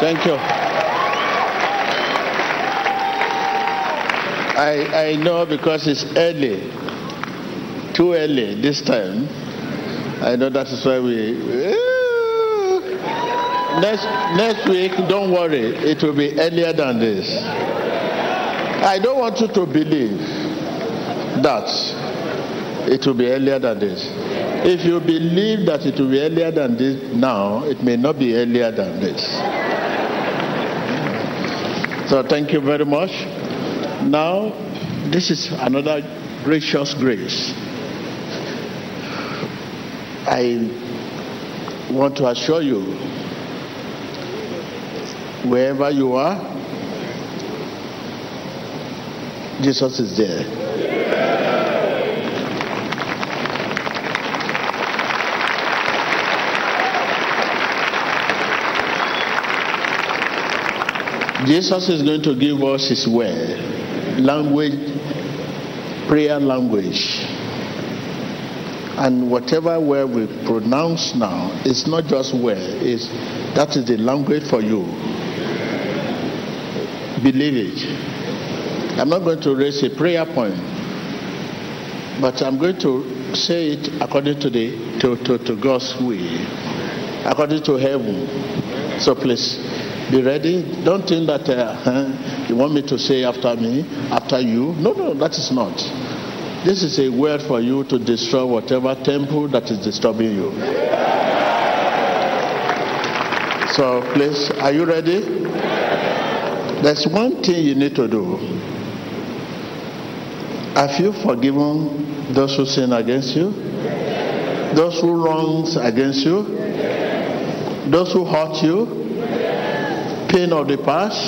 Thank you. I, I know because it's early, too early this time. I know that is why we. Eh, next, next week, don't worry, it will be earlier than this. I don't want you to believe that it will be earlier than this. If you believe that it will be earlier than this now, it may not be earlier than this. So, thank you very much. Now, this is another gracious grace. I want to assure you, wherever you are, Jesus is there. Jesus is going to give us his word, language, prayer language. And whatever word we pronounce now, it's not just word, it's, that is the language for you. Believe it. I'm not going to raise a prayer point, but I'm going to say it according to, the, to, to, to God's way, according to heaven. So please be ready. Don't think that uh, you want me to say after me, after you. No, no, that is not. This is a word for you to destroy whatever temple that is disturbing you. So, please, are you ready? There's one thing you need to do. Have you forgiven those who sin against you? Those who wrongs against you? Those who hurt you? Pain of the past?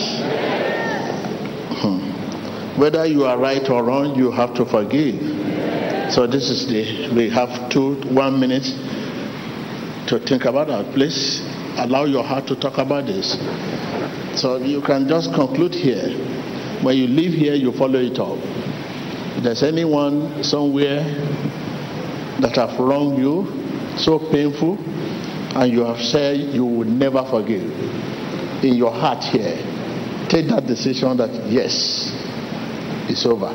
Hmm. Whether you are right or wrong, you have to forgive. So this is the we have two one minute to think about that. Please allow your heart to talk about this. So you can just conclude here. When you leave here, you follow it up. If there's anyone somewhere that have wronged you, so painful, and you have said you will never forgive, in your heart here, take that decision that yes, it's over.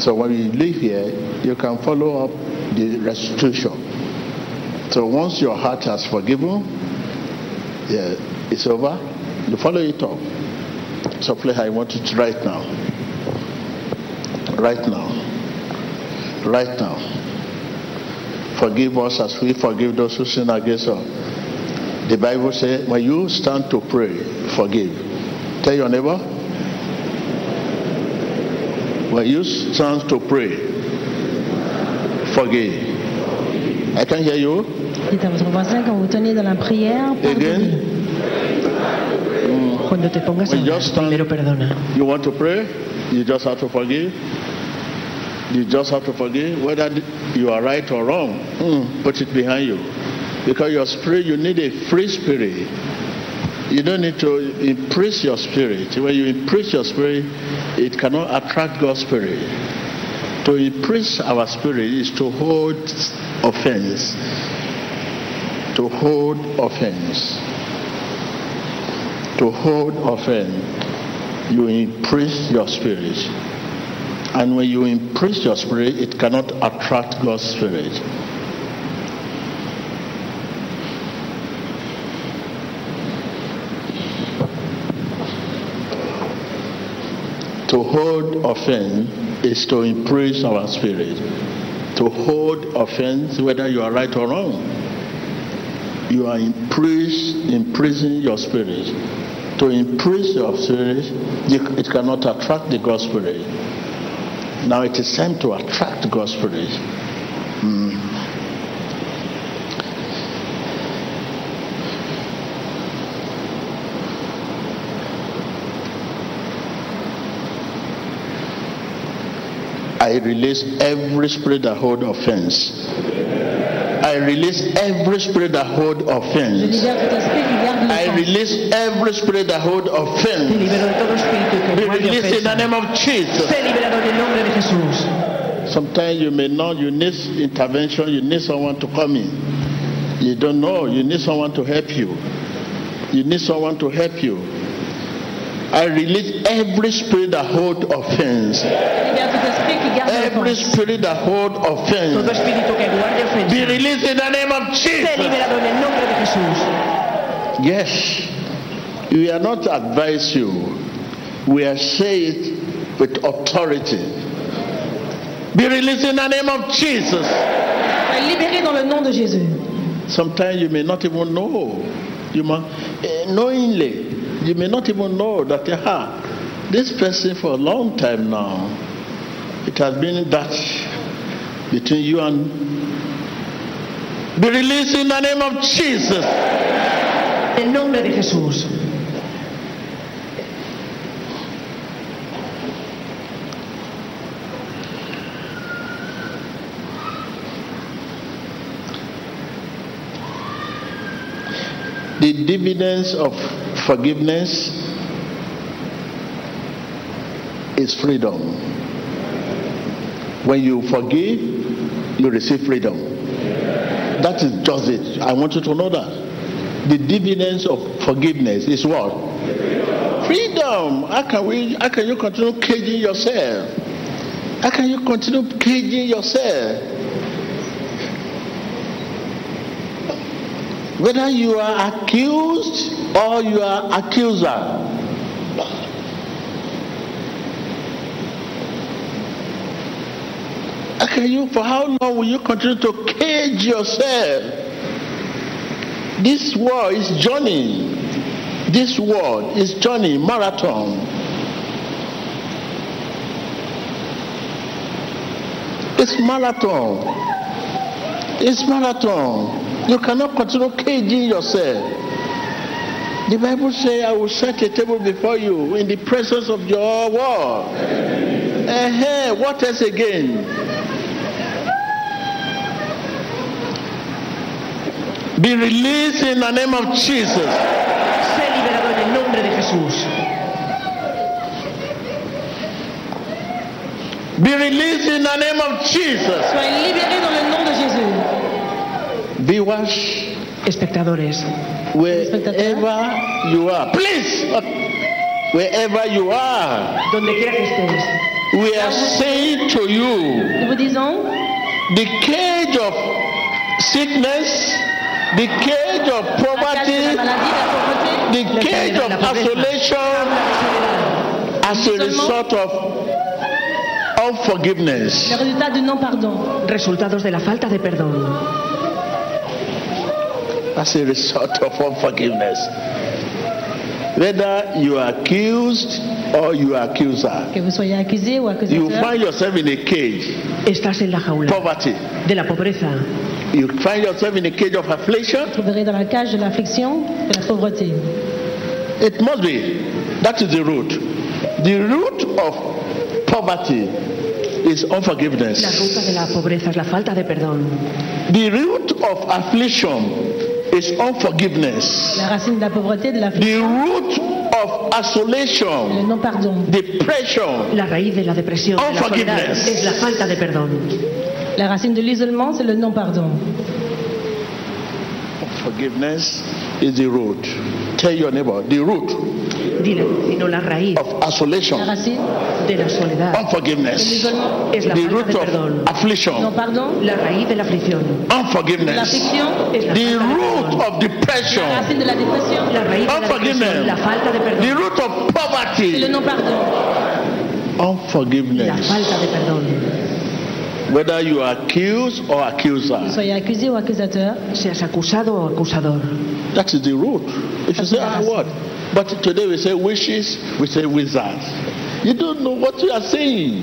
So when you leave here, you can follow up the restitution. So once your heart has forgiven, yeah, it's over. You follow it up. So please, I want it right now. Right now. Right now. Forgive us as we forgive those who sin against us. The Bible says, when you stand to pray, forgive. Tell your neighbor, when you stand to pray, forgive. I can hear you. Dites à votre voisin quand vous tenez dans la prière, pardonnez. Again. Cuando te pongas a When you orar, stand- primero perdona. You want to pray? You just have to forgive. You just have to forgive, whether you are right or wrong. mm, put it behind you, because your spirit, you need a free spirit. You don't need to impress your spirit. When you impress your spirit, it cannot attract God's spirit. To impress our spirit is to hold offense. To hold offense. To hold offense you impress your spirit. And when you impress your spirit, it cannot attract God's spirit. To hold offense is to impress our spirit. To hold offense, whether you are right or wrong, you are imprisoning your spirit. To impress your spirit, it cannot attract the God's spirit. Now it is time to attract God's spirit. I release every spirit that hold offense. I release every spirit that hold offense. libère tout esprit qui garde I release every spirit that hold offense. libero de todo espíritu que Be released in the name of Jesus. Sé liberado en el nombre de Jesús. Sometimes you may not, you need intervention, you need someone to come in. You don't know, you need someone to help you. You need someone to help you. I release every spirit that hold offense. Libère tout esprit qui garde Every spirit that hold Todo offense. espíritu que guarde Be released in the name of Jesus. liberado en el nombre de Jesús. Yes. We are not advise you. We are saying it with authority. Be released in the name of Jesus. Soyez dans le nom de Jésus. Sometimes you may not even know. You may, eh, knowingly, you may not even know that aha, this person for a long time now, it has been that between you and be released in the name of Jesus. En nombre de Jesús. The dividends of forgiveness is freedom. When you forgive, you receive freedom. That is just it. I want you to know that. The dividends of forgiveness is what? Freedom. How can we how can you continue caging yourself? How can you continue caging yourself? Whether you are accused or you are accuser. Can you, for how long will you continue to cage yourself? This war is journey. This war is journey, marathon. It's marathon. It's marathon. You cannot continue caging yourself. The Bible says, I will set a table before you in the presence of your war. Eh, what else again? Be released in the name of Jesus. Sé liberado en el nombre de Jesús. Be released in the name of Jesus. Soyez libérés dans le nom de Jésus. Viewers, Espectadores, wherever you are, please, uh, wherever you are, donde quiera que estés, we are saying to you, Nous vous disons, the cage of sickness, the cage of la cage de la poverty, maladie, de la pauvreté, the cage of isolation as a result of unforgiveness. le résultat du non-pardon. resultados de la falta de perdón, as a result of unforgiveness. Whether you are accused or you are accuser, Que vous soyez accusé ou you find yourself in a cage, estás en la jaula poverty. de la pobreza, You find yourself in a cage of affliction. trouverez dans la cage de l'affliction, de la pauvreté. It must be. That is the root. The root of poverty is la unforgiveness. ruta de la pobreza es la falta de perdón, The root of affliction is unforgiveness. La racine de la pauvreté, de The l'affliction, root of le isolation, non-pardon. depression, la raíz de la depresión, de la Unforgiveness. es la falta de perdón. La racine de l'isolement, c'est le non-pardon. Forgiveness is the root. Tell your neighbor, the root sino la raíz of La isolation, de la soledad, unforgiveness, es la the falta root de perdón, of affliction, non-pardon, la raíz de la aflicción, unforgiveness, l'affliction, es la the falta root perdón, of depression, la racine de la dépression, la raíz de la Unforgiveness. depresión, la falta de the root of c'est le poverty, non-pardon. la unforgiveness. falta de perdón. Whether you are accused or accuser, Soyez accusé ou accusateur, Seas acusado o acusador. that is the root. If you say, ah, what? But today we say wishes, we say wizards. You don't know what you are saying.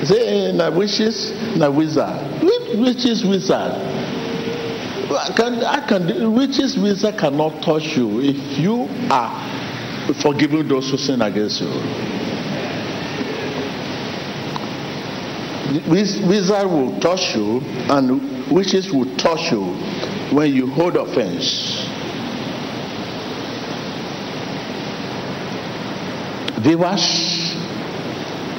You say, eh, na wishes, na wizard. Witches, wizard. I can, I can, witches, wizard cannot touch you if you are forgiving those who sin against you. Wizard will touch you, and witches will touch you when you hold offense. Viewers,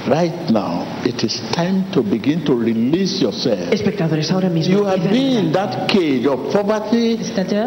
Right now, it is time to begin to release yourself. Espectadores, ahora mismo. You have been in that cage of poverty,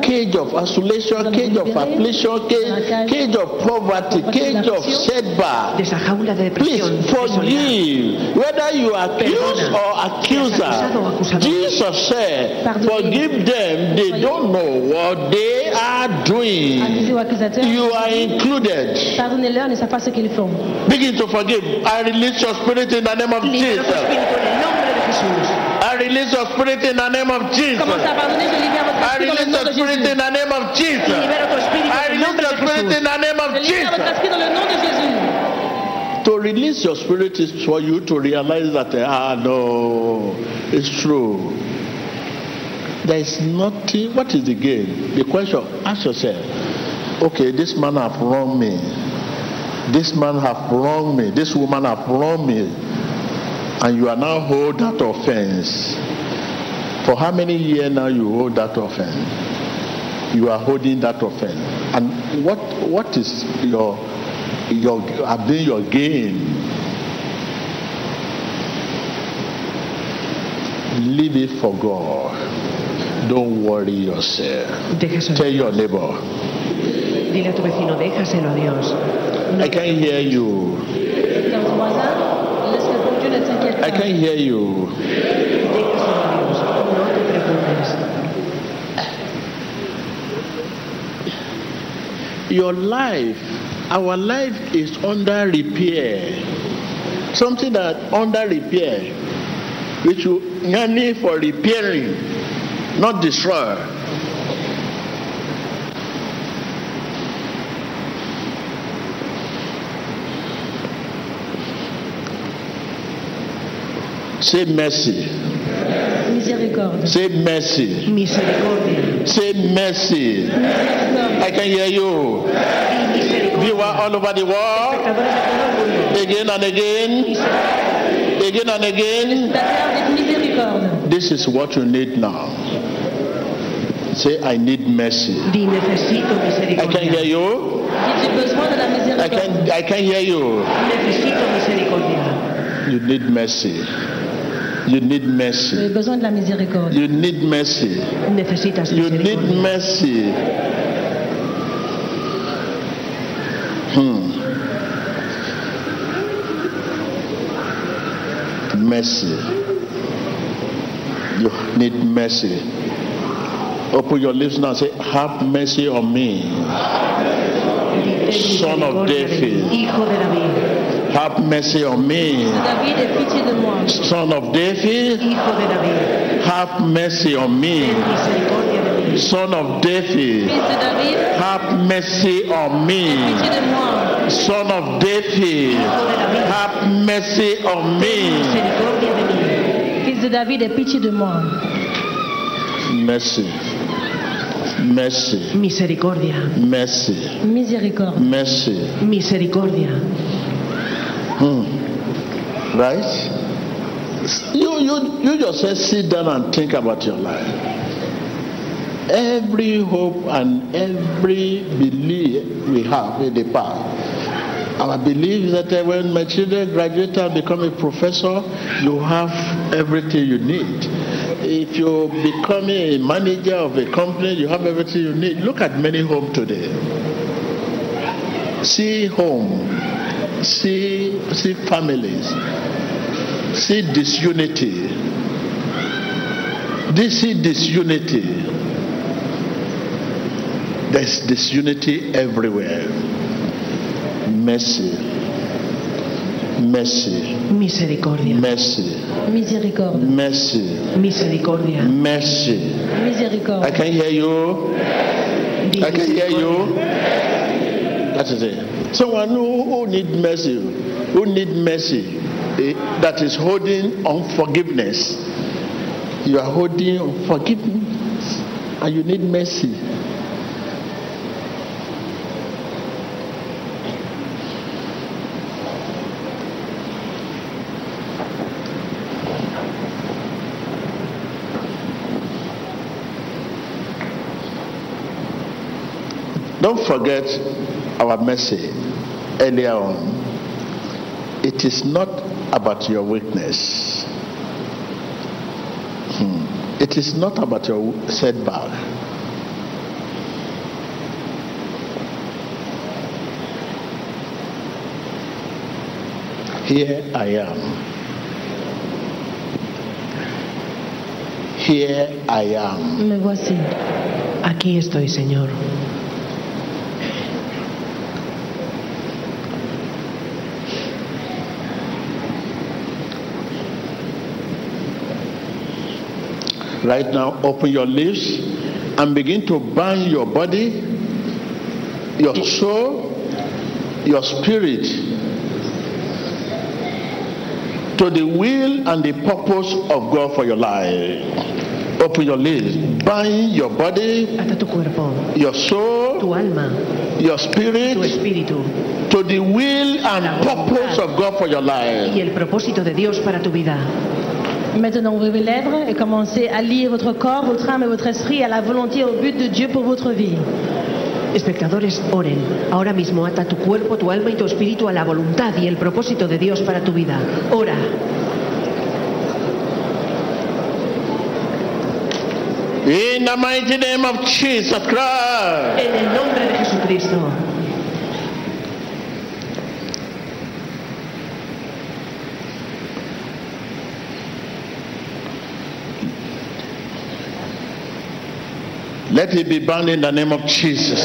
cage of isolation, cage of affliction, cage, cage of poverty, cage of setback. de esa jaula de Please depresión. forgive. Whether you are accused or accuser, acusado o acusador. Jesus said, Forgive them. They don't know what they are doing. Accusé ou accusateur, You are included. pardonnez-leur, ne savent pas ce qu'ils font. Begin to forgive. I release your spirit in the name of Jesus. espíritu en el nombre de Jesús. I release your spirit in the name of Jesus. Commencez à pardonner, je libère votre I esprit dans le release your spirit in the name of Jesus. Libera tu espíritu I release your spirit in the name of Jesus. esprit dans le nom de Jésus. To release your spirit is for you to realize that, ah, no, it's true. There is nothing. What is the gain? The question, ask yourself, okay, this man have wronged me. This man have wronged me. This woman have wronged me. And you are now hold that offense. For how many years now you hold that offense? You are holding that offense. And what what is your your have been your gain? Leave it for God. Don't worry yourself. Déjaselo. Tell your neighbor, Dile a tu vecino, déjaselo a Dios. I can hear you. Dans voisin, laisse-le pour Dieu, ne t'inquiète I pas. can hear you. Déjaselo a Dios. No te preocupes. Your life, our life is under repair. Something that under repair, which you yearning for repairing, not destroy. Say mercy. Miséricorde. Say mercy. Misericordia. Say mercy. I can hear you. Y misericordia. Viewer all over the world. Espectadores de todo. Again and again. Again and again. This is what you need now. Say, I need mercy. Necesito I can hear you. I can, I can hear you. Necesito misericordia. You need mercy. You need J'ai mercy. besoin de la miséricorde. You need mercy. Necesitas You need mercy. Hmm. Mercy. Need mercy. Open your lips now and say, Have mercy on me. Son of David. Have mercy on me. Son of David. Have mercy on me. Son of David. Have mercy on me. Son of. David. Have mercy on me. De David, aie pitié de moi. Mercy. Mercy. Misericordia. Mercy. Miséricorde. Mercy. Misericordia. Hmm. Right? You, you, you yourself sit down and think about your life. Every hope and every belief we have in the past. Our belief is that uh, when my children graduate and become a professor, you have everything you need. If you become a manager of a company, you have everything you need. Look at many homes today. See home, see see families, see disunity. This see disunity. There's disunity everywhere. Mercy, mercy, Misericordia. mercy, Miséricorde. mercy, Misericordia. mercy. I Miséricorde. can hear you. I can hear you. That is it. Someone who, who need mercy, who need mercy, eh, that is holding unforgiveness. You are holding unforgiveness, and you need mercy. Don't forget our mercy earlier on. It is not about your weakness. Hmm. It is not about your setback. Here I am. Here I am. Me voici. Aquí estoy, Señor. Right now, open your lips and begin to bind your body, your soul, your spirit to the will and the purpose of God for your life. Open your lips. Bind your body, cuerpo, your soul, alma, your spirit to the will and purpose of God for your life. y el propósito de Dios para tu vida. Maintenant, ouvrez vos lèvres et commencez à lier votre corps, votre âme et votre esprit à la volonté et au but de Dieu pour votre vie. Espectadores, oren. Ahora mismo ata tu cuerpo, tu alma y tu espíritu a la voluntad y el propósito de Dios para tu vida. Ora. In the mighty name of Jesus Christ. En el nombre de Jesucristo. Let it be bound in the name of Jesus.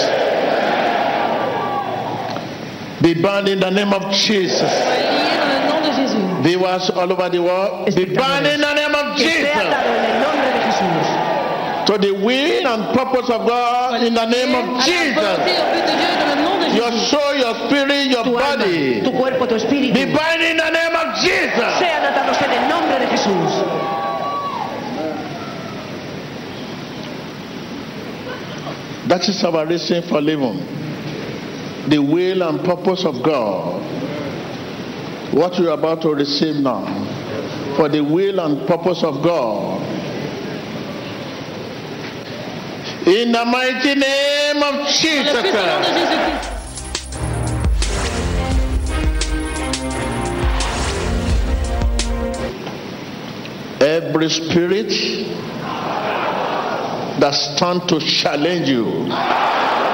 Be bound in the name of Jesus. Lié dans le nom de Jésus. Viewers all over the world, be bound in the name of Jesus. atado en el nombre de Jesús. To the will and purpose of God in the name of Jesus. et au but de Dieu dans le nom de Your soul, your spirit, your body. tu cuerpo, tu espíritu. Be bound in the name of Jesus. Sean atados en el nombre de Jesús. That is our reason for living. The will and purpose of God. What we are about to receive now. For the will and purpose of God. In the mighty name of Jesus puissant nom de Christ. Every spirit that stand to challenge you,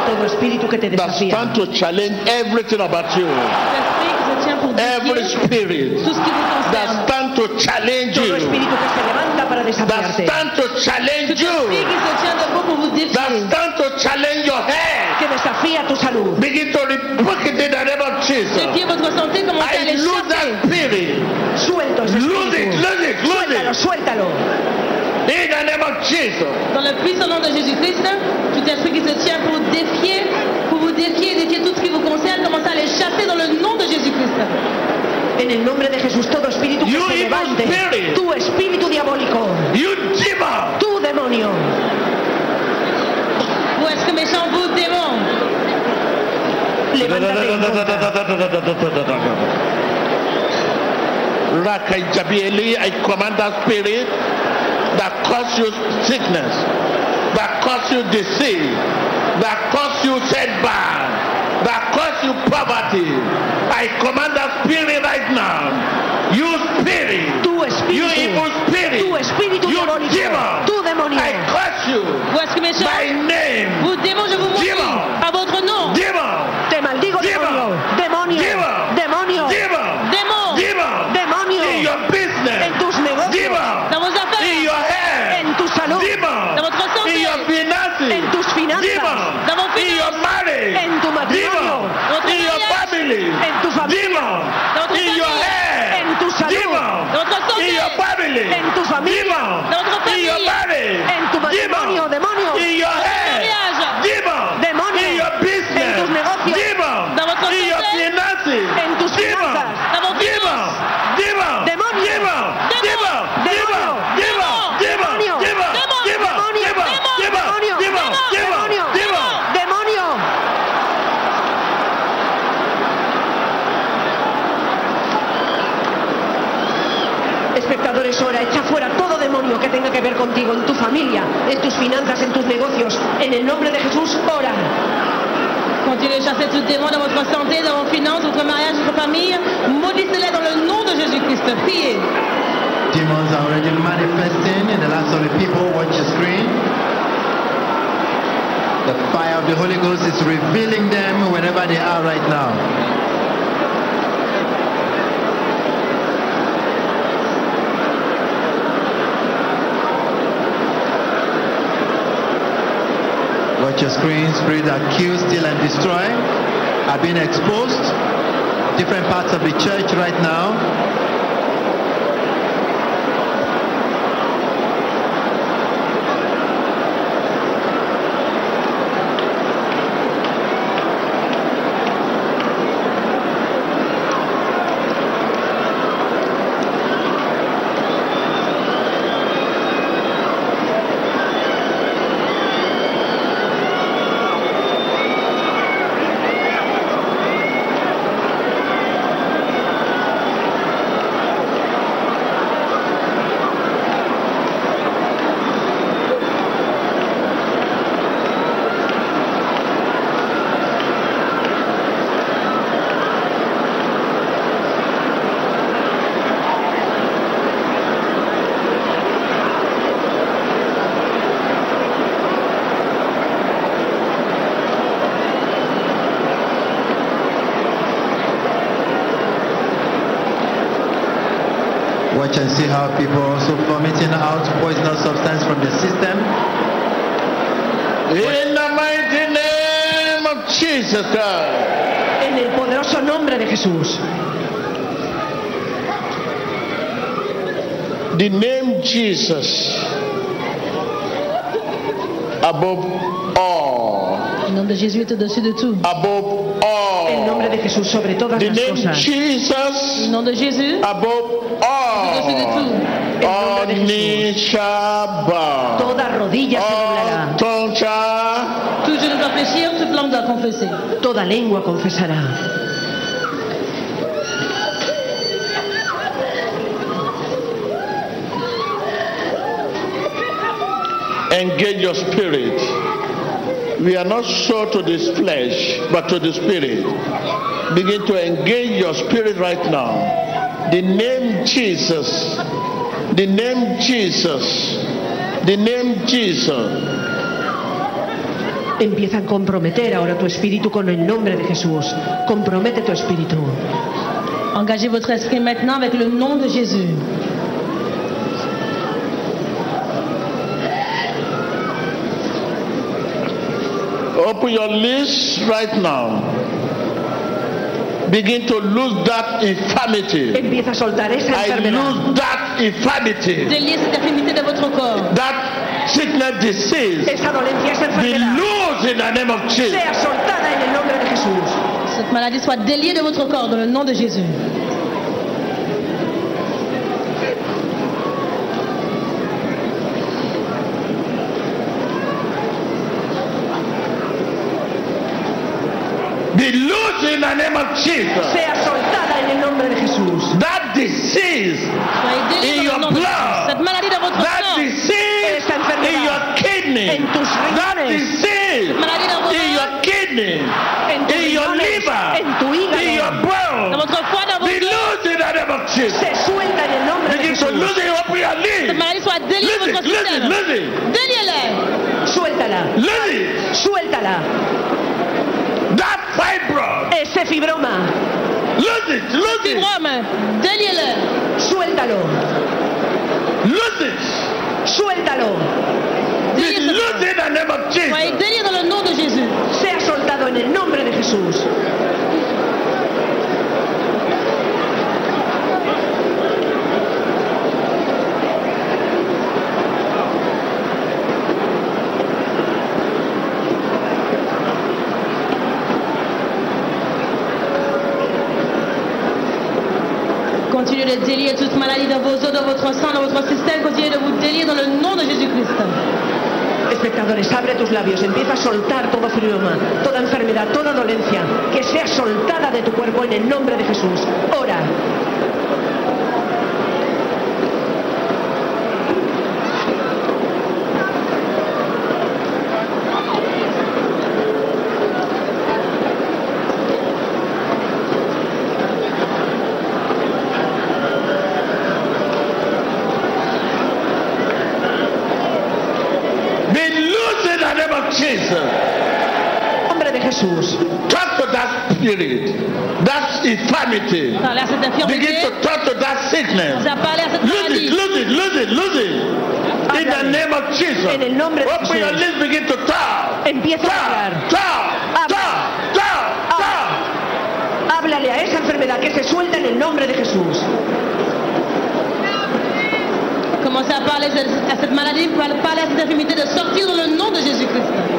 Todo espíritu que te that stand to challenge everything about you, L'esprit qui se tient pour every spirit tout ce qui vous that stand to challenge you, espíritu que se levanta para that stand to challenge you, qui se tient debout pour vous défier. that stand to challenge your head. Que desafía tu salud. Begin to rebuke it in the name of Jesus. Défier votre santé, commencez à I lose that spirit. Suelto ese Lose it, lose it, lose Suéltalo, it. suéltalo. In the name of Jesus. Dans le puissant nom de Jésus-Christ, tout esprit qui se tient pour défier, pour vous défier, défier tout ce qui vous concerne, commencez à les chasser dans le nom de Jésus-Christ. En el nombre de Jesús, todo espíritu que You se levante. spirit. Tu espíritu diabólico. You demon. Tu demonio. Vous est-ce que méchant vous, démon? Levántate en contra. Rakajabieli, I command that spirit that cause you sickness, that cause you disease, that cause you setback, that cause you poverty. I command that spirit right now. You spirit, Tu you evil spirit, Tu espíritu you demon. Tu demonio. I curse you Vous est-ce que méchant by name, Vous, démon, je vous maudis Démon. à votre nom. demon, Te maldigo, Demon. demonio. Demonio. Demon. Demonio. demon, Démon, demon, Demonio. in your business, En tus negocios. demon, dans vos in affaires, your head. En tu salud. Demon. Dans votre santé. In your finances. En tus finanzas. Demon. Dans vos In your finances. marriage. En tu matrimonio. Demon. Votre In your mariage. family. En tu familia. Demon. Dans votre In your famille. head. En tu salud. Demon. Dans votre santé. In your family. En tu familia. Demon. Dans votre In your famille. marriage. En tu matrimonio, Demon. demonio. In your head. mariage. Demon. Demonio. In your business. En tus negocios. Demon. Dans votre In your santé. finances. En tus Demon. finanzas. Dans vos Demon. finances. Demon. Demonio. Demon. Demon. Demonio. Demon. Demon. Demonio. Demon. Demonio. Demon. Demonio. Demon. Demon. Demonio. Demon. Demonio. Demon. Demon. Demonio. Espectadores, ahora echa fuera todo demonio que tenga que ver contigo, en tu familia, en tus finanzas, en tus negocios. En el nombre de Jesús, ora. Continuez santé, dans vos finances, votre mariage, votre famille. Maudissez-les dans le nom de Jésus-Christ. Priez. Demons are already manifesting in the lives of the people. Watch your screen. The fire of the Holy Ghost is revealing them wherever they are right now. Watch your screen. Spirits that kill, steal, and destroy are being exposed. Different parts of the church right now. Watch and see how people are also vomiting out poisonous substance from the system. In the mighty name of Jesus Christ. En el poderoso nombre de Jesús. The name Jesus above all. Le nom de Jésus est au-dessus de tout. Above El nombre de all. Jesús sobre todas The las name cosas. Jesus nom de Jésus above au-dessus all. nombre de oh, shall bow. Toda rodilla se doblará. Tout genou doit fléchir, toute langue doit confesser. Toda lengua confesará. engage your spirit. We are not sure to this flesh, but to the spirit. Begin to engage your spirit right now. The name Jesus, the name Jesus, the name Jesus. Empieza a comprometer ahora tu espíritu con el nombre de Jesús. Compromete tu espíritu. Engagez votre esprit maintenant avec le nom de Jésus. Open your lips right now. Begin to lose that infirmity. Empieza a soltar esa I enfermedad. lose that infirmity, Déliez cette infirmité de votre corps. that sickness, disease. Esa dolencia, esa Be enfermedad. loose in the name of Jesus. Sea soltada en el nombre de Jesús. Cette maladie soit déliée de votre corps dans le nom de Jésus. Be loose in the name of Jesus. Sea soltada en el nombre de Jesús. That disease, In your le nom de blood. Cette maladie dans votre that sang. disease Esta enfermedad. in your kidney, En tus that disease maladie dans vos in your kidney, En tus in your liver, en tu hígado. in your Dans bone. votre foie, dans Be loose in the name of Jesus. Se suelta en el nombre de Begin to lose your Cette maladie soit déliée de Listen, listen, listen. Suéltala. Lose it. Suéltala. That fibroid. Ese fibroma. Lose it, lose it. Suéltalo. lose it. Suéltalo. In the name of Jesus. déliés dans le nom de Jésus. Sea soltado en el nombre de Jesús. Continuez de délier toute maladie dans vos os, dans votre sang, dans votre système. Continuez de vous délier dans le nom de Jésus-Christ. Espectadores, abre tus labios, empieza a soltar todo fibroma, toda enfermedad, toda dolencia, que sea soltada de tu cuerpo en el nombre de Jesús. Ora. Jesús. Talk to that spirit, that infirmity. Begin to talk to that sickness. Lose it, lose it, lose it, lose it. In the name of Jesus. En el nombre de Open your lips, begin to talk. Empieza a hablar. talk, Habla. talk, talk, talk. Háblale a esa enfermedad que se suelta en el nombre de Jesús. Commencez à parler à cette maladie, parler à cette infirmité de sortir dans le nom de Jésus-Christ.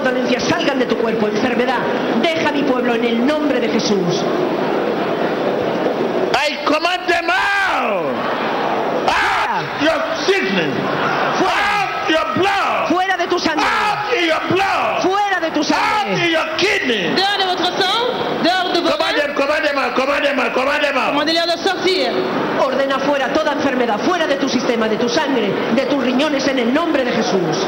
Toda dolencia salgan de tu cuerpo. Enfermedad, deja mi pueblo en el nombre de Jesús. I command them out. Out your sickness. Out your blood. Fuera de tu sangre. Out your blood. Fuera de tu Out sangre. in your kidney. Dehors de votre sang, dehors de vos Command reins, them, command them out, command them out, command them out. commandez-leur de sortir. Ordena fuera toda enfermedad, fuera de tu sistema, de tu sangre, de tus riñones en el nombre de Jesús.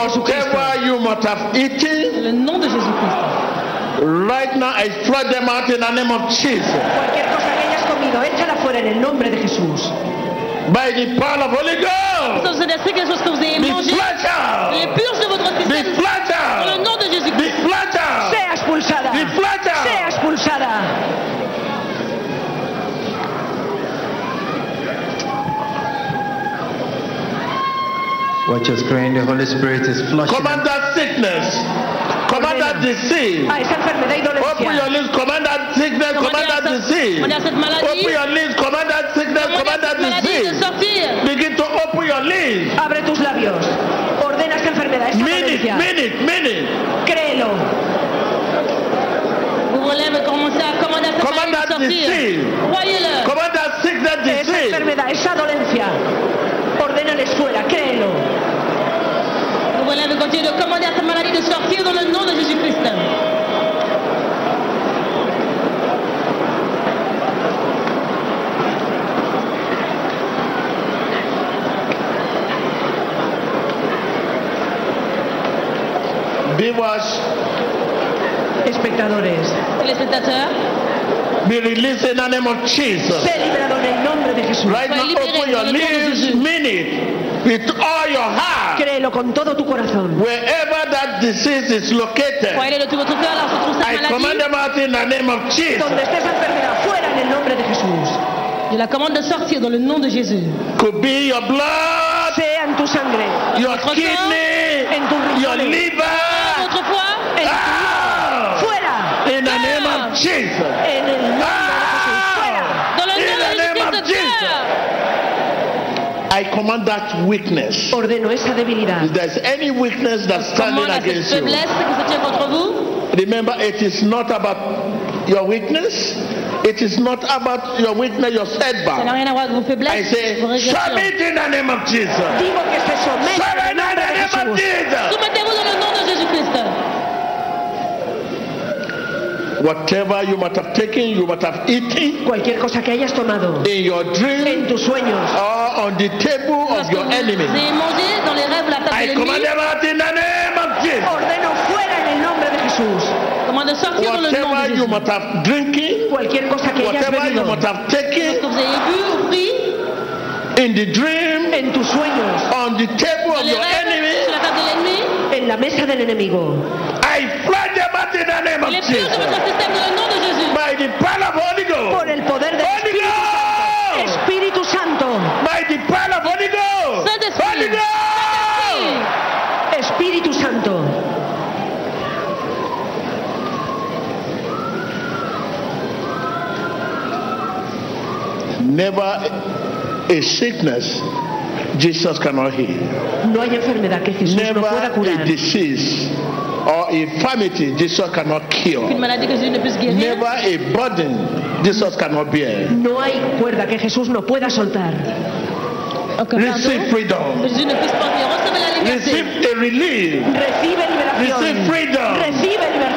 En nombre de Whatever you must have eaten, Le nom de Jésus-Christ. right now I throw them out in the name of Jesus. Cualquier cosa que hayas comido, échala fuera en el nombre de Jesús. By the power of Holy Ghost. Dans cet esprit, quelque que vous ayez Be mangé, les purges de votre Be système. Dans le nom de Be Jésus-Christ. Sea expulsada. Be flushed Sea expulsada. Watch your screen. The Holy Spirit is flushing. Command that sickness. Command that disease. A esa enfermedad y Open your lips, command that sickness, command that disease. commandez à cette maladie. Open your lips, command that sickness, Commandez command that disease. Begin to open your lips. Abre tus labios. Ordena esa enfermedad, esa Minute, minute, minute. Créelo. Vous vous lèvez, commencez à commander Command that disease. Command that sickness, Esa disease. enfermedad, esa dolencia. Ordénales fuera, créelo. Vous vous lèvez, continuez de commander à cette maladie de sortir dans le nom de Jésus-Christ. Viewers, Espectadores, Téléspectateurs, be released in the name of Jesus. sé liberado en el nombre de Jesús. Right now, open your lips, Jésus. minute, with all your heart. Créelo con todo tu corazón. Wherever that disease is located, croyez de tout votre cœur, là où se trouve I command them out in the name of Jesus. Donde esté esa enfermedad, fuera en el nombre de Jesús. Je la commande de sortir dans le nom de Jésus. Could be your blood, Sea en tu sangre, your Votre kidney, en tus your liver. Votre foi, en ah! tu Out! fuera. In the name of ah! Jesus. En el nombre de Jesús, ah! fuera. dans le In nom the de name of Jésus-Christ, Jesus. fuera. I command that weakness. Ordeno esa debilidad. If there's any weakness that's standing Commande à cette against you, faiblesse qui se tient contre vous. remember it is not about your weakness. It is not about your weakness, your setback. rien à voir avec vos I say, submit in the name of Jesus. Digo que se someta Surrender in the name of. Jesus. Whatever you must have taken, you must have eaten Cualquier cosa que hayas tomado in your dream en tus sueños or on the table Parce of your enemy. avez mangé dans les rêves la table I de command l'ennemi. them out in the name of Jesus. ordeno fuera en el nombre de Jesús. Comment de sortir dans le nom de Whatever you Jésus. must have drinking, Cualquier cosa que hayas whatever you bebido must have Ce taken que vous avez bu ou pris in the dream, en tus sueños, on the table of your enemy, sur la table de l'ennemi, en la mesa del enemigo. I flush them in the name of il est pur de Jesus. votre système dans le nom de Jésus. By the power of Holy Por el poder del Holy Espíritu Ghost. Santo. By the power of Holy Ghost. Saint-Esprit. Holy Ghost. Espíritu Santo. Never a sickness Jesus cannot heal. No hay enfermedad que Jesús Never no pueda a disease or infirmity Jesus cannot Une cure. maladie que Jésus ne puisse guérir. Never a burden Jesus cannot bear. No hay cuerda que Jesús no pueda soltar. Receive freedom. que Jésus ne puisse porter. Recevez la liberté. Receive a relief. Recibe liberación. Receive freedom. Recibe libertad.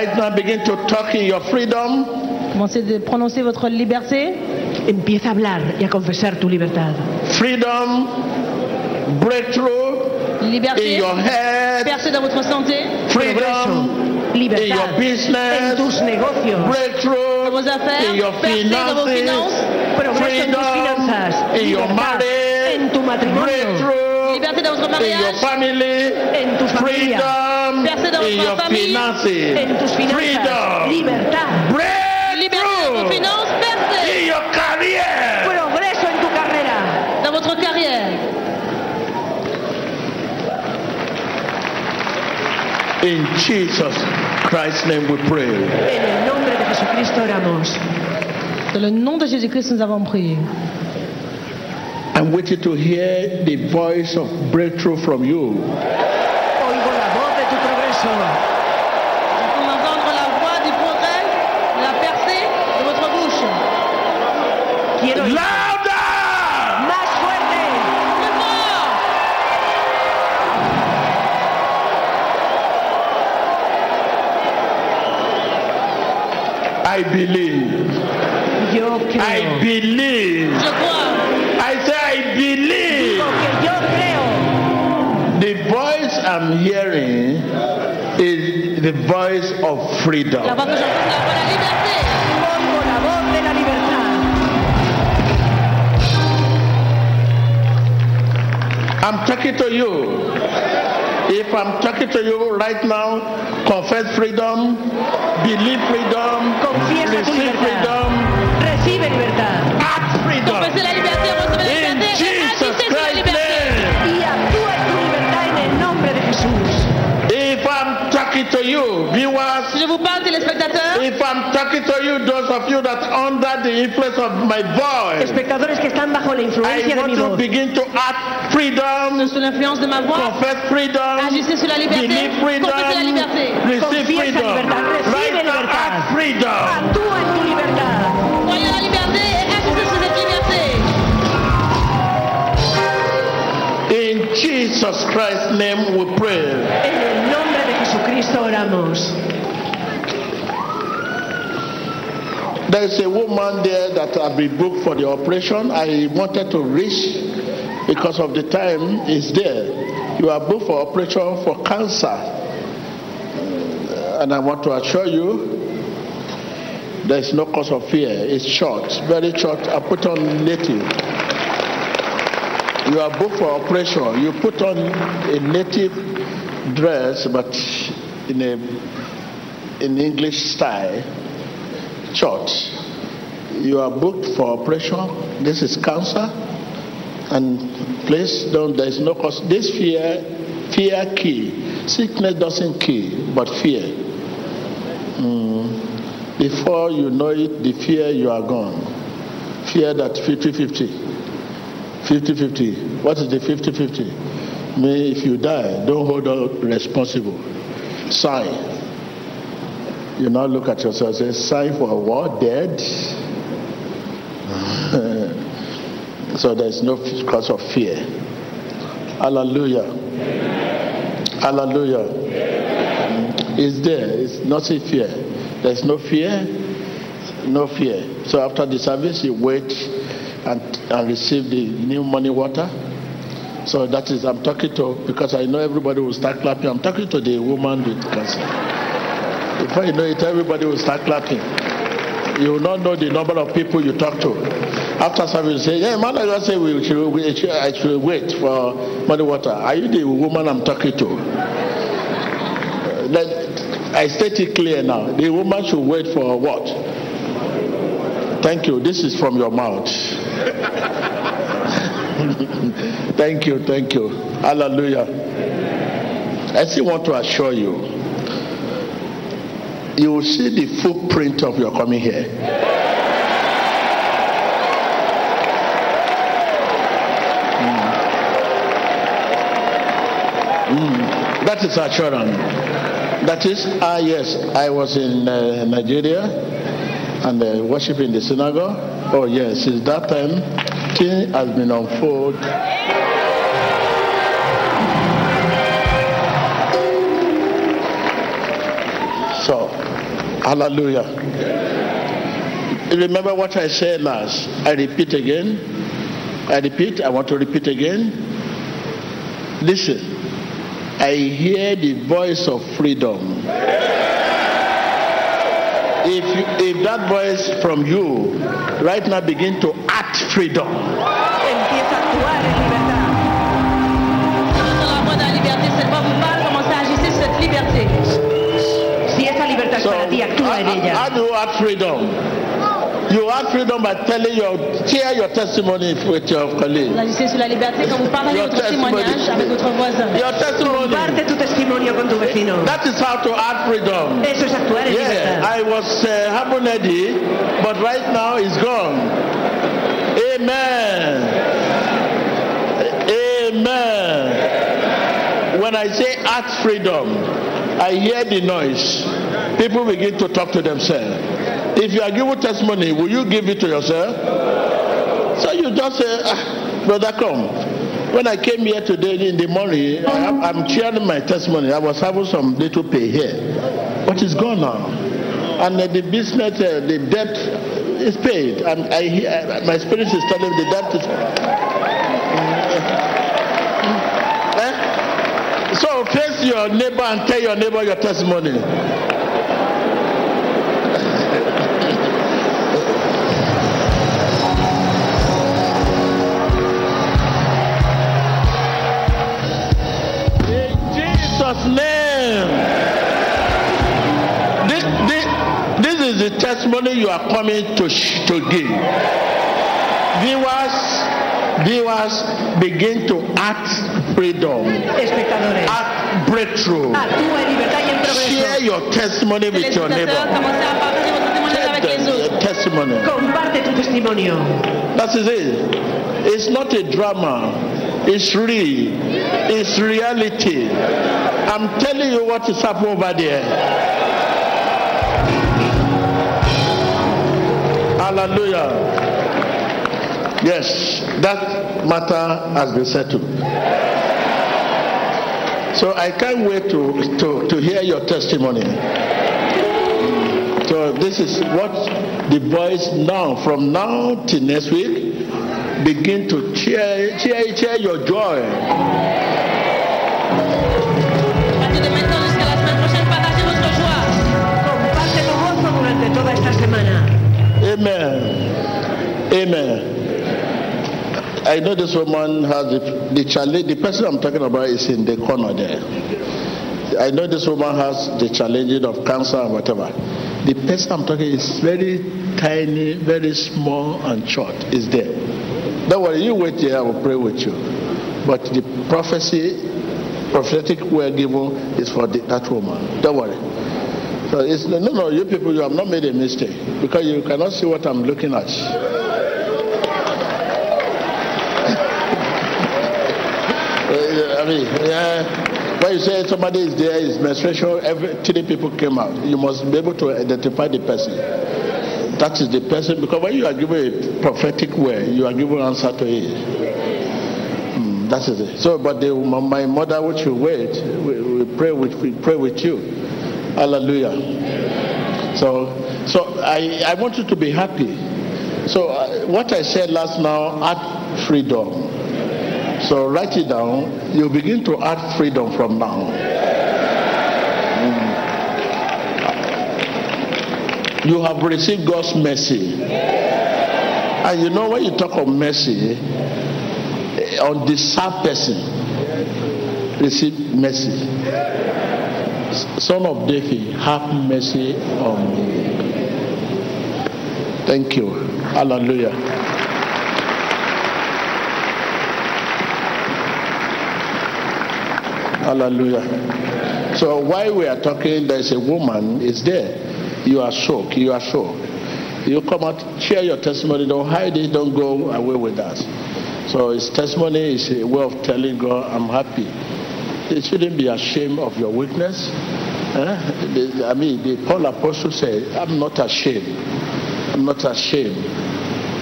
Right now, begin to talk in your freedom. Commencez de prononcer votre liberté. Empieza a hablar y a confesar tu libertad. Freedom. Breakthrough in Liberté. your head. Percée dans votre santé. Freedom Progreso. in Libertad. your En business. tus negocios. Breakthrough Dans vos affaires. in your dans vos finances. finances. Progreso en tus finanzas. Freedom in your Libertad. marriage. En tu matrimonio. Breakthrough Liberté dans votre in your mariage. family. En tu familia. Freedom dans in votre your famille. finances. En tus finanzas. Freedom. Libertad. Finances. Percée in your career. Progreso en tu carrera. dans votre carrière. In Jesus Christ's name we pray. En el nombre de Jesucristo oramos. Dans le nom de Jésus-Christ, nous avons prié. I'm waiting to hear the voice of breakthrough from you. Oigo la voz de tu progreso. Pour entendre la voix du progrès, la percée de votre bouche. Quiero Louder! más fuerte. Plus fort. I believe. Voz voice of freedom. I'm talking to you. If I'm talking to you right now, confess freedom, believe freedom, Confiesa receive freedom, Recibe libertad. act freedom. Confessez la liberté, In Jesus agissez talking to you, viewers, je vous parle, téléspectateurs, if I'm talking to you, those of you that under the influence of my voice, Espectadores que están bajo la I influencia de want to begin to act freedom, sous l'influence de ma voix, confess freedom, agissez sur la liberté, believe freedom, confessez la liberté. receive Confiesa freedom. libertad, recibe Right now, act freedom. Actúa en tu libertad. Croyez la liberté et agissez sur cette liberté. In Jesus Christ's name we pray. Oramos. There is a woman there that have been booked for the operation. I wanted to reach because of the time is there. You are booked for operation for cancer. And I want to assure you there is no cause of fear. It's short, very short. I put on native. You are booked for operation. You put on a native dress, but in a in English style church. You are booked for operation. This is cancer. And please don't, there is no cause. This fear, fear kill. Sickness doesn't kill, but fear. Mm. Before you know it, the fear you are gone. Fear that 50 50. 50 50. What is the 50 50? Me, if you die, don't hold out responsible. Sign. You now look at yourself and say, sign for what? Dead? so there's no cause of fear. Hallelujah. Hallelujah. Mm. It's there. It's not a fear. There's no fear. No fear. So after the service, you wait and, and receive the new money water. So that is, I'm talking to, because I know everybody will start clapping. I'm talking to the woman with cancer. Before you know it, everybody will start clapping. You will not know the number of people you talk to. After service, say, yeah, man, I just say we should, we should, I should wait for money water. Are you the woman I'm talking to? I state it clear now. The woman should wait for what? Thank you. This is from your mouth. thank you, thank you. Hallelujah. I still want to assure you, you will see the footprint of your coming here. Mm. That is assurance. That is, ah, yes, I was in uh, Nigeria and uh, worship in the synagogue. Oh, yes, since that time, has been unfold. So, hallelujah. Remember what I said last. I repeat again. I repeat, I want to repeat again. Listen, I hear the voice of freedom. If, if that voice from you right now begin to act freedom, Empieza a actuar en libertad. Entendre la voix de la liberté, cette voix vous parle, commencez à agir sur cette liberté. Si esa libertad es so para ti, actúa en how, how do you act freedom? You act freedom by telling your share your testimony with your colleague. Vous agissez sur la liberté quand vous partagez Your votre témoignage testimony. avec votre voisin. Your testimony. Comparte tu testimonio con tu vecino. That is how to act freedom. Eso es actuar en Yeah, libertad. I was uh, Habonedi, but right now it's gone. Amen. Amen. When I say act freedom, I hear the noise. People begin to talk to themselves. If you are giving testimony, will you give it to yourself? So you just say, ah, brother, come. When I came here today in the morning, I am, sharing my testimony. I was having some little pay here, but it's gone now. And uh, the business, uh, the debt is paid. And I, hear- uh, my spirit is telling me the debt is. Eh? So face your neighbor and tell your neighbor your testimony. Testimony you are coming to, sh- to give. Viewers, viewers begin to act freedom, act breakthrough. Actúa en libertad y en Share your testimony with your neighbor. commencez à partager votre témoignage Tell avec les them autres. your testimony. Comparte tu testimonio. That is it. It's not a drama. It's real. It's reality. I'm telling you what is happening over there. Hallelujah. Yes, that matter has been settled. So I can't wait to, to, to hear your testimony. So this is what the boys now, from now till next week, begin to cheer, cheer, cheer your joy. Toda esta semana. Amen. Amen. I know this woman has the, the challenge. The person I'm talking about is in the corner there. I know this woman has the challenge of cancer and whatever. The person I'm talking is very tiny, very small and short. Is there. Don't worry, you wait here, I will pray with you. But the prophecy, prophetic word given is for the, that woman. Don't worry. So it's no, no, you people, you have not made a mistake because you cannot see what I'm looking at. I mean, yeah. When you say somebody is there, is menstruation, every three people came out. You must be able to identify the person. That is the person because when you are given a prophetic word, you are given answer to it. Mm, That is it. So, but the, my mother, which you wait, we, we pray with we pray with you. Hallelujah. So, so I, I want you to be happy. So, uh, what I said last now, add freedom. So, write it down. You begin to add freedom from now. Mm. You have received God's mercy. And you know, when you talk of mercy, undeserved person receive mercy. Son of David, have mercy on me. Thank you. Hallelujah. Hallelujah. So while we are talking, there's a woman is there. You are shocked. You are shocked. You come out, share your testimony. Don't hide it. Don't go away with us. So his testimony is a way of telling God, I'm happy. You shouldn't be ashamed of your weakness. Eh? I mean, the Paul Apostle said, I'm not ashamed. I'm not ashamed.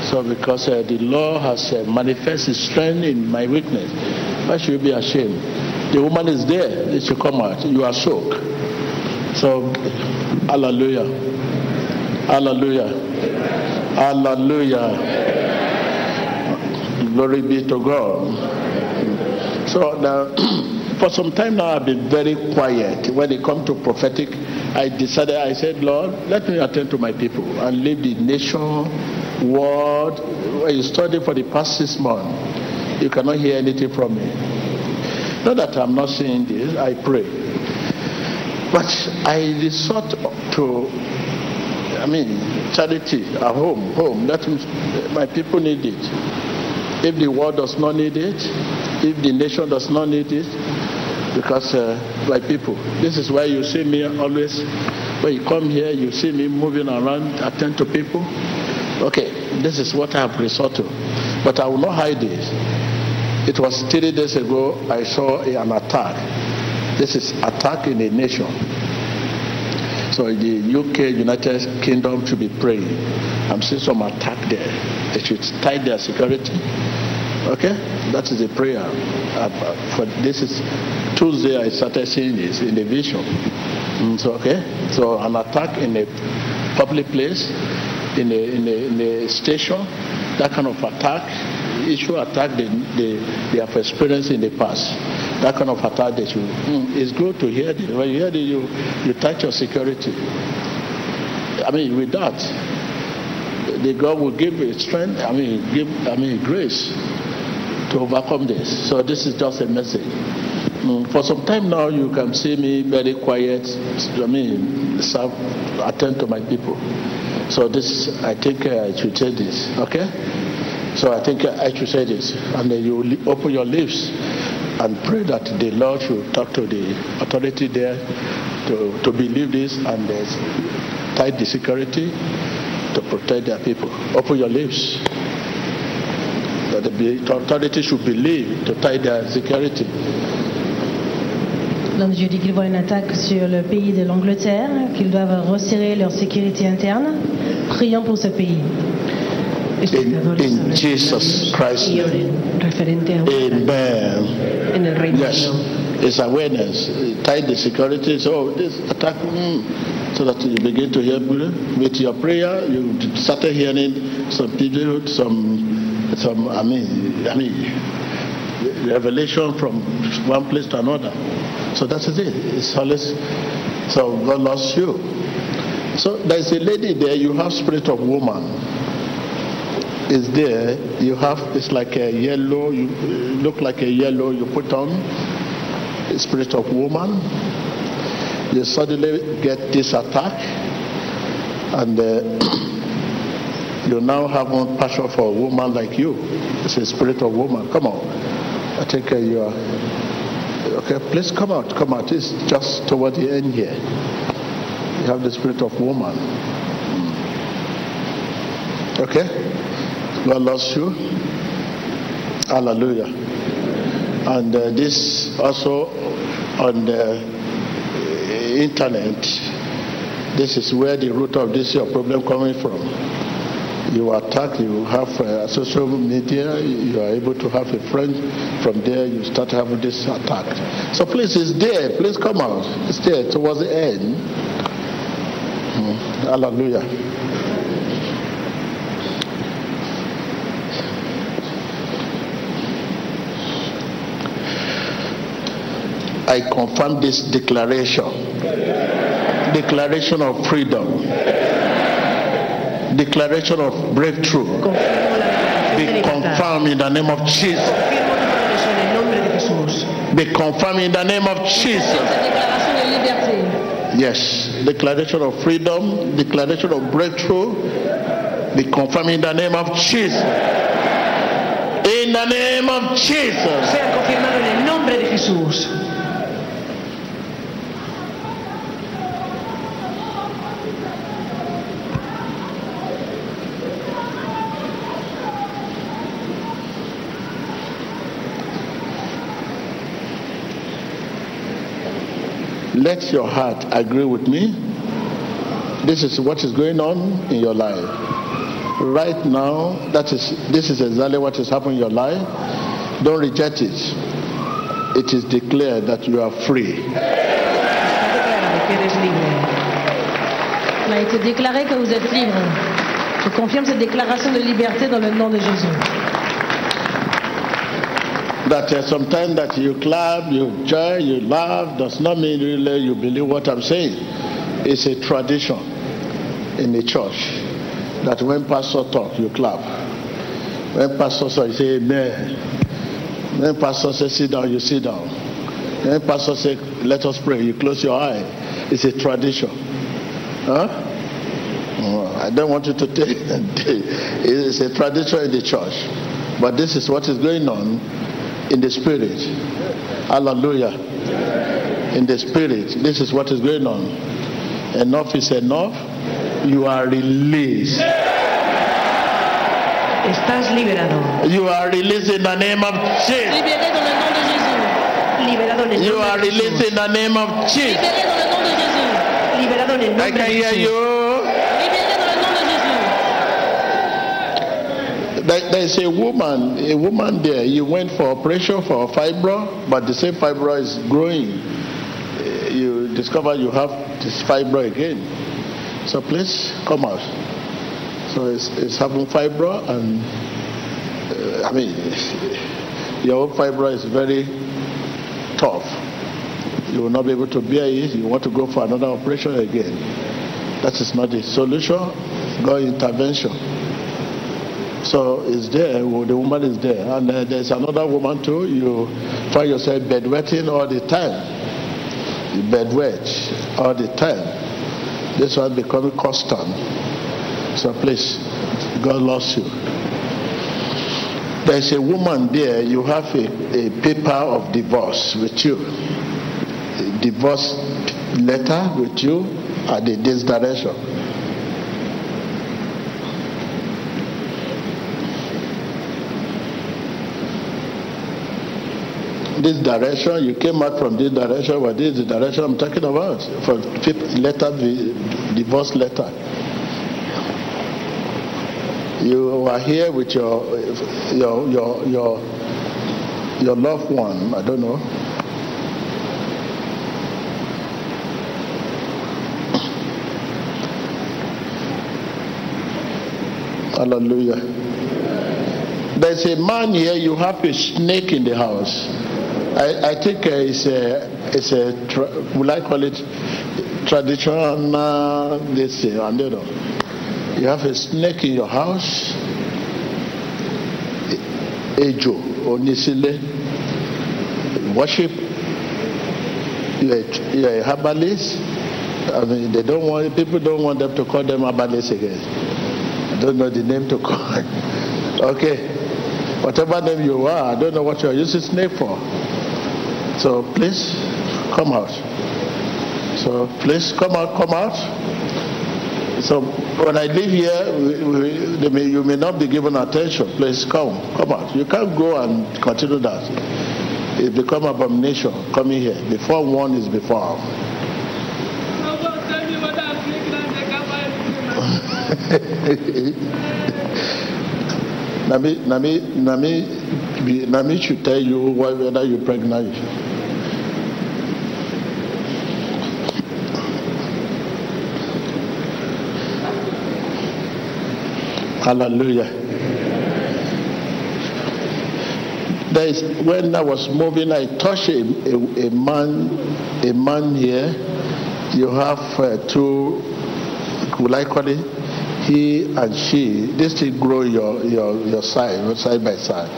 So because uh, the Lord has uh, manifested strength in my weakness, why should you be ashamed? The woman is there. They should come out. You are shocked. So, hallelujah. Hallelujah. Hallelujah. Glory be to God. So now, for some time now, I've been very quiet. When it comes to prophetic, I decided, I said, Lord, let me attend to my people and leave the nation, world. You study for the past six months, you cannot hear anything from me. Not that I'm not saying this, I pray. But I resort to, I mean, charity at home, home. Let me, my people need it. If the world does not need it, if the nation does not need it, because uh, my people, this is why you see me always, when you come here, you see me moving around, attend to people. Okay, this is what I have resorted to. But I will not hide this. It was three days ago I saw an attack. This is attack in a nation. So the UK, United Kingdom should be praying. I'm seeing some attack there. They should tight their security. Okay? That is a prayer. Uh, for this is Tuesday I started seeing this in the vision. Mm, so okay? So an attack in a public place, in a, in a, in a station, that kind of attack, issue attack they, they, they have experienced in the past. That kind of attack that you, Mm, it's good to hear this. When you hear this, you, you touch your security. I mean, with that, the God will give you strength, I mean, give, I mean, grace to overcome this. So this is just a message. Mm, for some time now, you can see me very quiet. I mean, serve, attend to my people. So this, I think uh, I should say this. Okay? So I think I should say this, and then you open your lips and pray that the Lord should talk to the authority there to, to believe this and uh, tight the security to protect their people. Open your lips. That the authority should believe to tie their security. Donc Dieu dit qu'il voit une attaque sur le pays de l'Angleterre, qu'ils doivent resserrer leur sécurité interne. Prions pour ce pays. In, in Jesus Christ's name. Amen. Yes. It's awareness. Tie the security. So this attack, mm, so that you begin to hear with your prayer. You started hearing some people, some, some. I mean, I mean, revelation from one place to another. So that is it. It's always. So God loves you. So there's a lady there. You have spirit of woman is there. You have it's like a yellow. You look like a yellow. You put on spirit of woman. You suddenly get this attack, and uh, you now have one passion for a woman like you. It's a spirit of woman. Come on. I think uh, you are. Please come out. Come out. It's just toward the end here. You have the spirit of woman. Okay? God loves you. Hallelujah. And uh, this also on the uh, internet. This is where the root of this your problem coming from. You attack, you have social media, you are able to have a friend. From there, you start having this attack. So please, it's there. Please come out. It's there towards the end. Hmm. Hallelujah. I confirm this declaration. Declaration of freedom. Declaration of breakthrough. Confirmo la declaración de Be confirmed in the name of Jesus. Confirmo tu progreso en el nombre de Jesús. Be confirmed in the name of Jesus. Cette déclaration de liberté. Yes. Declaration of freedom. Declaration of breakthrough. Be confirmed in the name of Jesus. In the name of Jesus. Sea confirmado en el nombre de Jesús. Let your heart agree with me. This is what is going on in your life. Right now, that is this is exactly what is happening in your life. Don't reject it. It is declared that you are free. Il a été déclaré que vous êtes libre. Je confirme cette déclaration de liberté dans le nom de Jésus. That uh, sometimes that you clap, you joy, you laugh, does not mean really you believe what I'm saying. It's a tradition in the church that when pastor talk, you clap. When pastor say, say amen. When pastor say sit down, you sit down. When pastor say let us pray, you close your eye. It's a tradition. Huh? Oh, I don't want you to take it's a tradition in the church. But this is what is going on in the spirit. Hallelujah. In the spirit. This is what is going on. Enough is enough. You are released. Estás liberado. You are released in the name of Jesus. Libéré dans le nom de Jésus. Liberado en el You are released in the name of Jesus. Libéré dans le nom de Jésus. Liberado en el I can hear you. Libéré dans le nom de Jésus. There, is a woman, a woman there. You went for operation for fibro, but the same fibro is growing. Uh, You discover you have this fibro again. So please come out. So it's, it's having fibro, and uh, I mean, your own fibro is very tough. You will not be able to bear it. You want to go for another operation again. That is not the solution. God intervention. So it's there, well, the woman is there. And uh, there's another woman too. You find yourself bedwetting all the time. You bedwet all the time. This one becoming constant. So please, God loves you. There's a woman there, you have a, a paper of divorce with you. A divorce letter with you at the, this direction. This direction, you came out from this direction, but this is the direction I'm talking about. For letter, divorce letter. You are here with your your your your your loved one. I don't know. Hallelujah. There's a man here. You have a snake in the house. I, I think uh, it's a, it's a, will I call it traditional, this thing, I don't know. You have a snake in your house, Ejo, Onisile, worship, you're a, you're a herbalist. I mean, they don't want, people don't want them to call them herbalists again. I don't know the name to call Okay. Whatever name you are, I don't know what you're using snake for. So please come out. So please come out, come out. So when I leave here, we, we, may, you may not be given attention. Please come, come out. You can't go and continue that. It become abomination coming here. Before one is before. Nami, Nami, Nami, Nami should tell you wh- whether you're pregnant. Hallelujah. There is, when I was moving, I touched a, a, a man, a man here. You have uh, two, will I call it? He and she. This thing grow your your your side, side by side.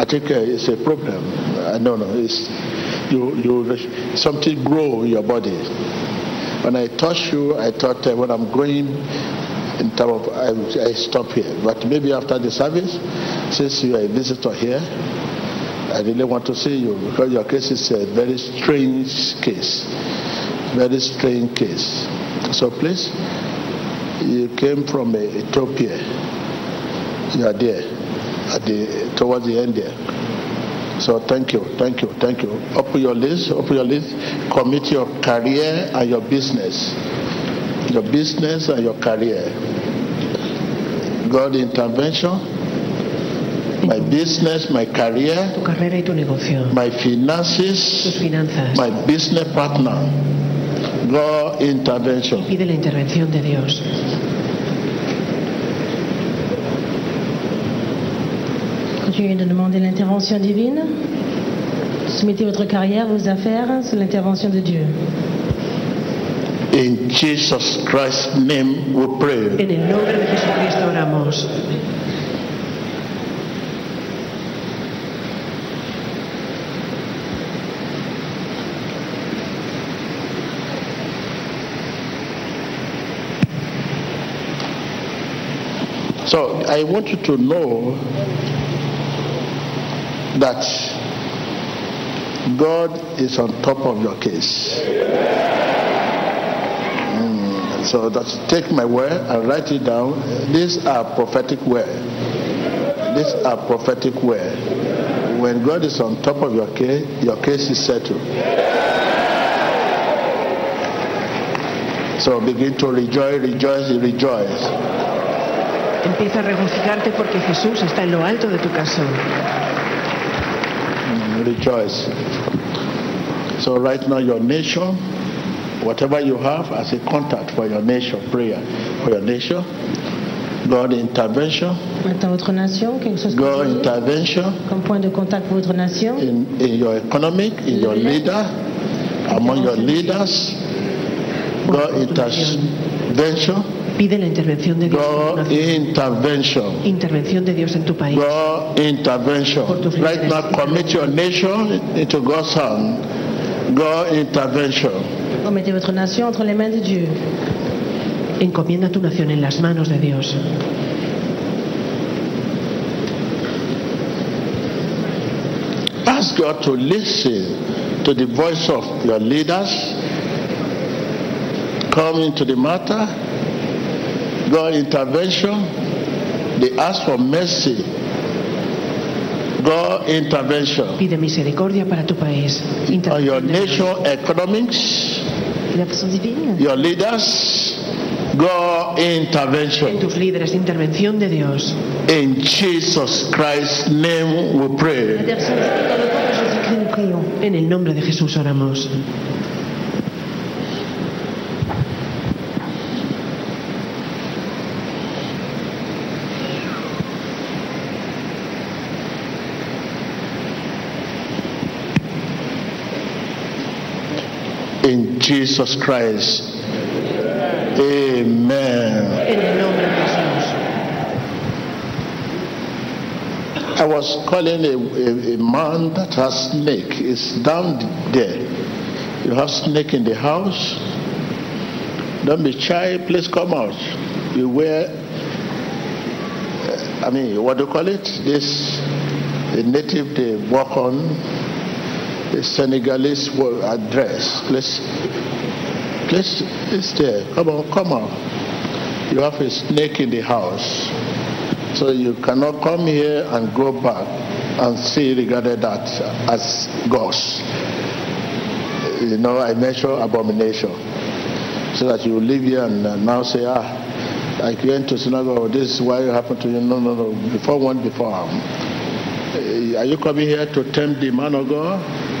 I think uh, it's a problem. I don't know. It's you you something grow your body. When I touch you, I thought uh, when I'm going in terms of I, I stop here. But maybe after the service, since you are a visitor here, I really want to see you because your case is a very strange case. Very strange case. So please, you came from Ethiopia. You are there at the towards the end there. So thank you, thank you, thank you. Open your list, open your list. Commit your career and your business. Your business and your career. God intervention. My business, my career, Tu carrera y tu negocio, my tus finances, finanzas. my business partner. God intervention. Pide la intervención de Dios. Continuez de demander l'intervention divine. Soumettez votre carrière, vos affaires sous l'intervention de Dieu. In Jesus Christ's name we pray. En el nombre de Jesucristo oramos. So I want you to know that God is on top of your case. Mm, so that take my word and write it down. These are prophetic word. These are prophetic word. When God is on top of your case, your case is settled. So begin to rejoice, rejoice, rejoice. Empieza a regocijarte porque Jesús está en lo alto de tu caso. Mm, rejoice. So right now your nation, whatever you have as a contact for your nation, prayer for your nation, God intervention, Maintenant, votre nation, quelque chose God vous intervention comme point de contact pour votre nation. in, in your economic, in your leader, among your leaders, God intervention, Pide la intervención de Dios. God intervention. Intervención de Dios en tu país. God intervention. Right now, commit your nation into God's hand. God intervention. Remettez votre nation entre les mains de Dieu. Encomienda tu nación en las manos de Dios. Ask God to listen to the voice of your leaders. Come into the matter. God intervention. They ask for mercy. God intervention. Pide misericordia para tu país. On your Intervención nation economics, L'intervention divine. your leaders, God intervention. En tus líderes, intervención de Dios. In Jesus Christ's name we pray. L'intervention divine dans le Jésus-Christ. En el nombre de Jesús oramos. In Jesus Christ. Amen. En el nombre de Jesús. I was calling a, a, a man that has snake. It's down there. You have snake in the house. Don't be shy. Please come out. You wear. I mean, what do you call it? This the native they walk on. The Senegalese wo- uh, dress. Please, please, it's there. Come on, come on. You have a snake in the house. So you cannot come here and go back and see regarded that as gods. You know, I mention abomination. So that you live here and uh, now say, ah, I went to synagogue. This is why it happened to you. No, no, no. Before one, before. Um, uh, are you coming here to tempt the man of God?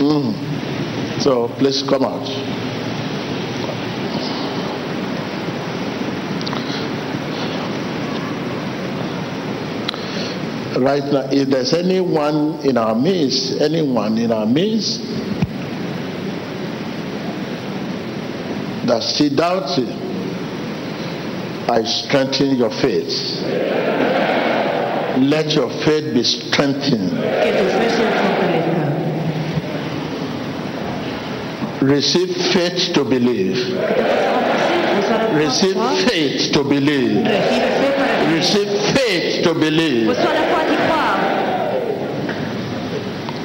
Mm. So please come out. Right now, if there's anyone in our midst, anyone in our midst that still doubts it, I strengthen your faith. Let your faith be strengthened. Que tu fe se fortalezca. Receive faith to believe. Reçois la foi Receive faith to believe. Recibe fe para creer. Receive faith to believe. Reçois la foi d'y croire.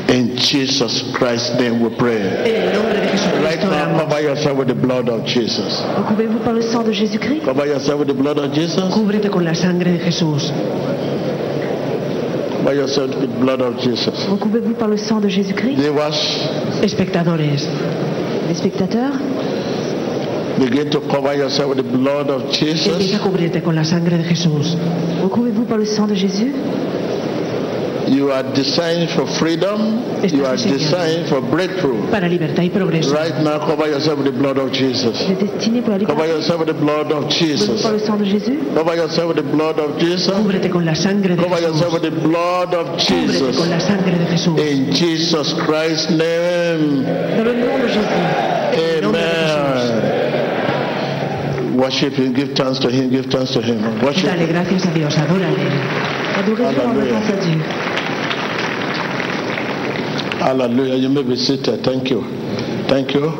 In Jesus Christ's name we pray. En el nombre de Right now, cover yourself with the blood of Jesus. Recouvrez-vous par le sang de Jésus-Christ. Cover yourself with the blood of Jesus. Cúbrete con la sangre de Jesús. Cover yourself with the blood of Jesus. Recouvrez-vous par le sang de Jésus-Christ. Espectadores. Les spectateurs, begin to cover yourself with the blood of empieza a Jesus. cubrirte con la sangre de Jesús. Recouvrez-vous par le sang de Jésus. You are designed for freedom. You are designed for breakthrough. Para libertad y progreso. Right now, cover yourself with the blood of Jesus. Vous êtes destiné pour la Cover yourself with the blood of Recouvrez-vous par Jesus. sang de Jésus. Cover yourself with the blood of Jesus. Cúbrete con la sangre de Cover yourself with the blood of Cúbrete con la sangre de Jesús. In Jesus Christ's name. Euh, dans le nom de Jésus. En el nombre de Jesús. Amen. Worship him. Give thanks to him. Give thanks to him. Worship Dale gracias a Dios, adórale. Adorez-le en Hallelujah. à Dieu. Hallelujah. You may be seated. Thank you. Thank you.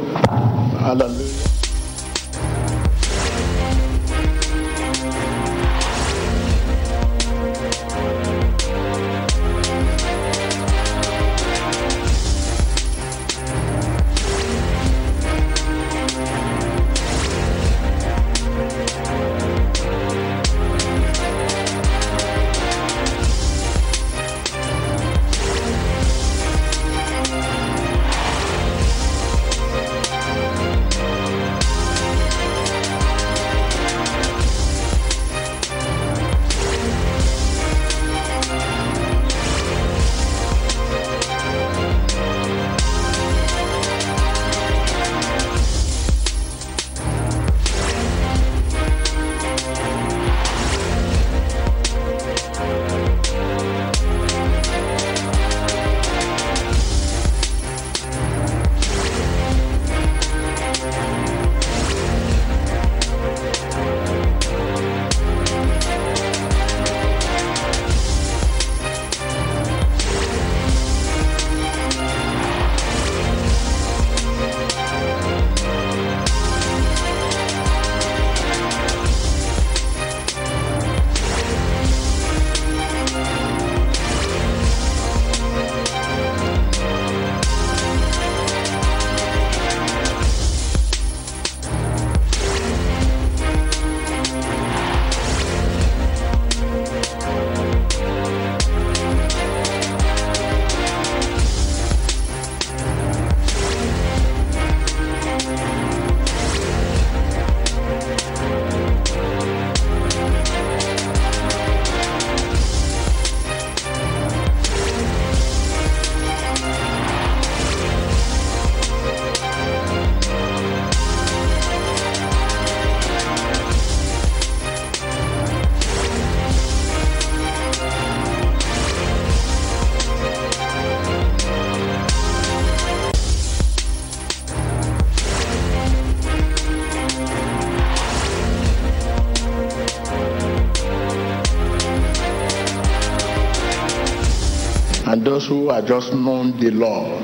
Those who are just known the law,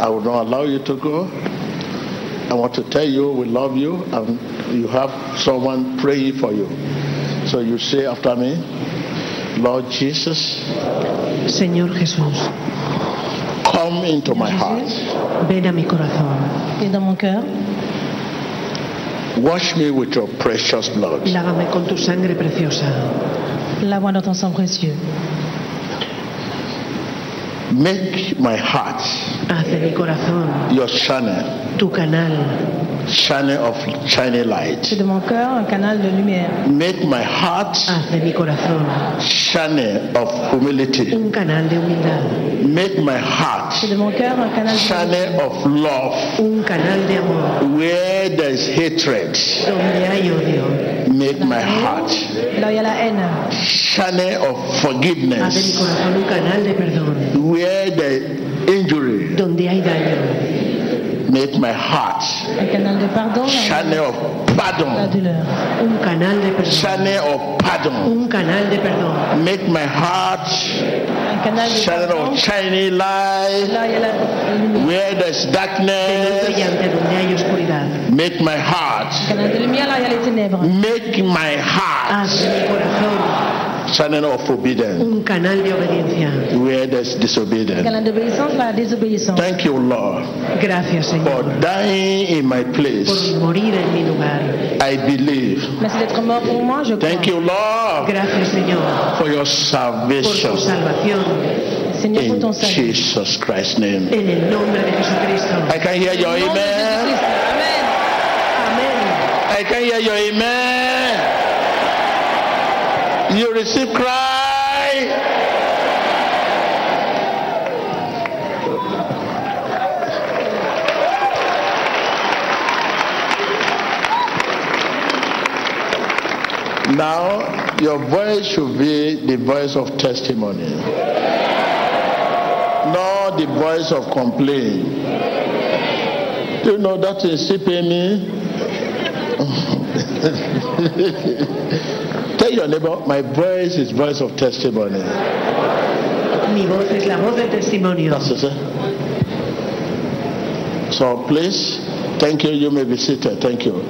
I will not allow you to go. I want to tell you we love you and you have someone praying for you. So you say after me, Lord Jesus, Señor Jesús, come into my heart. ven a mi corazón. Et dans mon cœur, Wash me with your precious blood. Lávame con tu sangre preciosa. lave-moi dans ton sang précieux. Make my heart Haz de mi corazón your channel, tu canal. channel of shining light. Fais de mon cœur un canal de lumière. Make my heart Haz de mi corazón channel of humility. un canal de humildad. Make my heart de mon cœur un canal de channel of love. Un canal de amor. Where there is hatred, Donde hay odio. Make my heart Là où il y a la haine. channel of Haz de mi forgiveness. corazón un canal de perdón. Where is injury, Donde hay daño. make my heart Un canal de pardon. là où il y a channel of pardon. Un canal de perdón. Channel of pardon. Un canal de perdón. Make my heart Un canal de channel pardon. of shiny light. Là où il y a la lumière. Where there's darkness, brillante donde hay oscuridad. make my heart, Un canal de lumière là où il y a les ténèbres. make my heart Haz de mi corazón channel of obedience. un canal de obediencia. Where there's disobedience. canal d'obéissance là, désobéissance. Thank you, Lord, Gracias, Señor. for dying in my place. por morir en mi lugar. I believe. Merci d'être mort pour moi, je crois. Thank you, Lord, Gracias, Señor, for your salvation. por tu salvation. salvación. Seigneur, pour ton In salut. Jesus Christ's name. En el nombre de Jesucristo. I can hear your Au nom de amen. Amen. Amén. I can hear your amen. You receive Christ. Now, your voice should be the voice of testimony, not the voice of complaint. Do you know that is still pay me? Tell your neighbor, my voice is voice of testimony. Mi voz es la voz de testimonio. That's it. So please, thank you. You may be seated. Thank you.